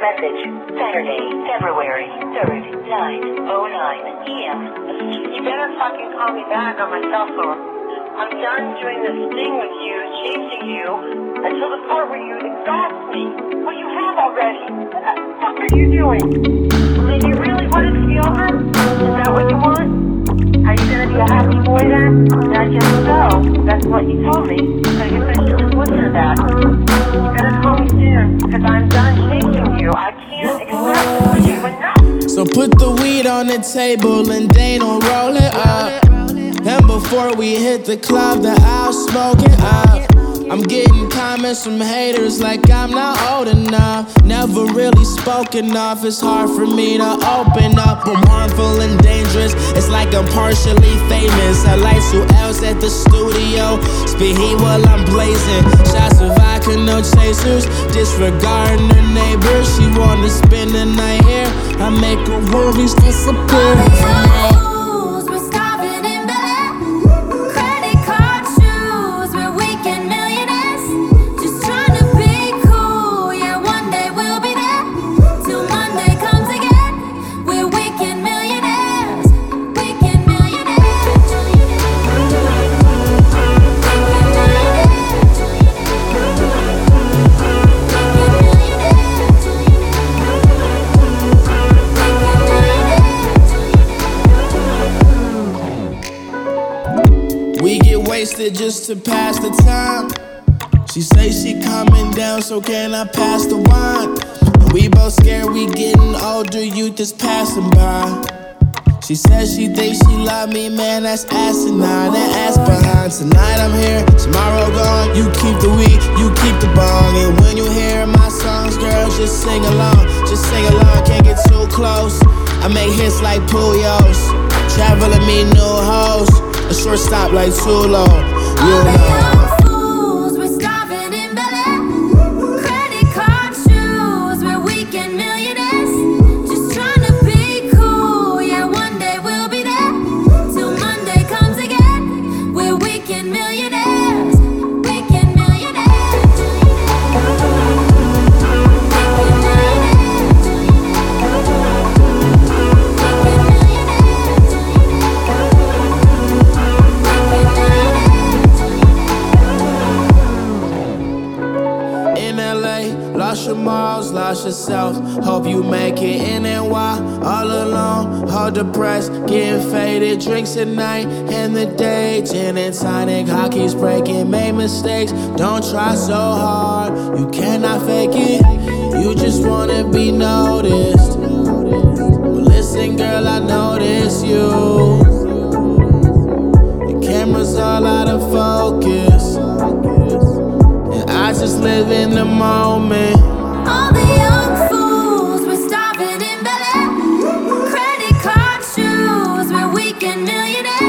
message. Saturday, February 3rd, 9.09 p.m. You better fucking call me back on my cell phone. I'm done doing this thing with you, chasing you, until the part where you exhaust me. Well, you have already. What the fuck are you doing? I mean, you really want it to be over? Is that what you want? Are you gonna be a happy boy then? I just know. That's what you told me. So should just listen to that. You better call me soon, because I'm done put the weed on the table and they don't roll it up. And before we hit the club, the smoke it up. I'm getting comments from haters like I'm not old enough. Never really spoken off, it's hard for me to open up. I'm harmful and dangerous, it's like I'm partially famous. I light who else at the studio, spit heat while I'm blazing. Shots of vodka, no chasers, disregarding her neighbors. She wanna spend the night here, I make her worries disappear. Just to pass the time. She say she coming down, so can I pass the wine? We both scared we getting older, youth is passing by. She says she thinks she love me, man, that's asinine and ass behind. Tonight I'm here, tomorrow gone. You keep the weed, you keep the bong. And when you hear my songs, girl, just sing along, just sing along. Can't get too close. I make hits like Pujols, traveling me new hoes. A short stop like too long, you know. Lost your morals, lost yourself. Hope you make it in and NY. All alone, all depressed, getting faded. Drinks at night and the day. Gin and tonic, hockey's breaking, made mistakes. Don't try so hard, you cannot fake it. You just wanna be noticed. Well, listen, girl, I notice you. The camera's all out of focus. And I just live in the moment millionaire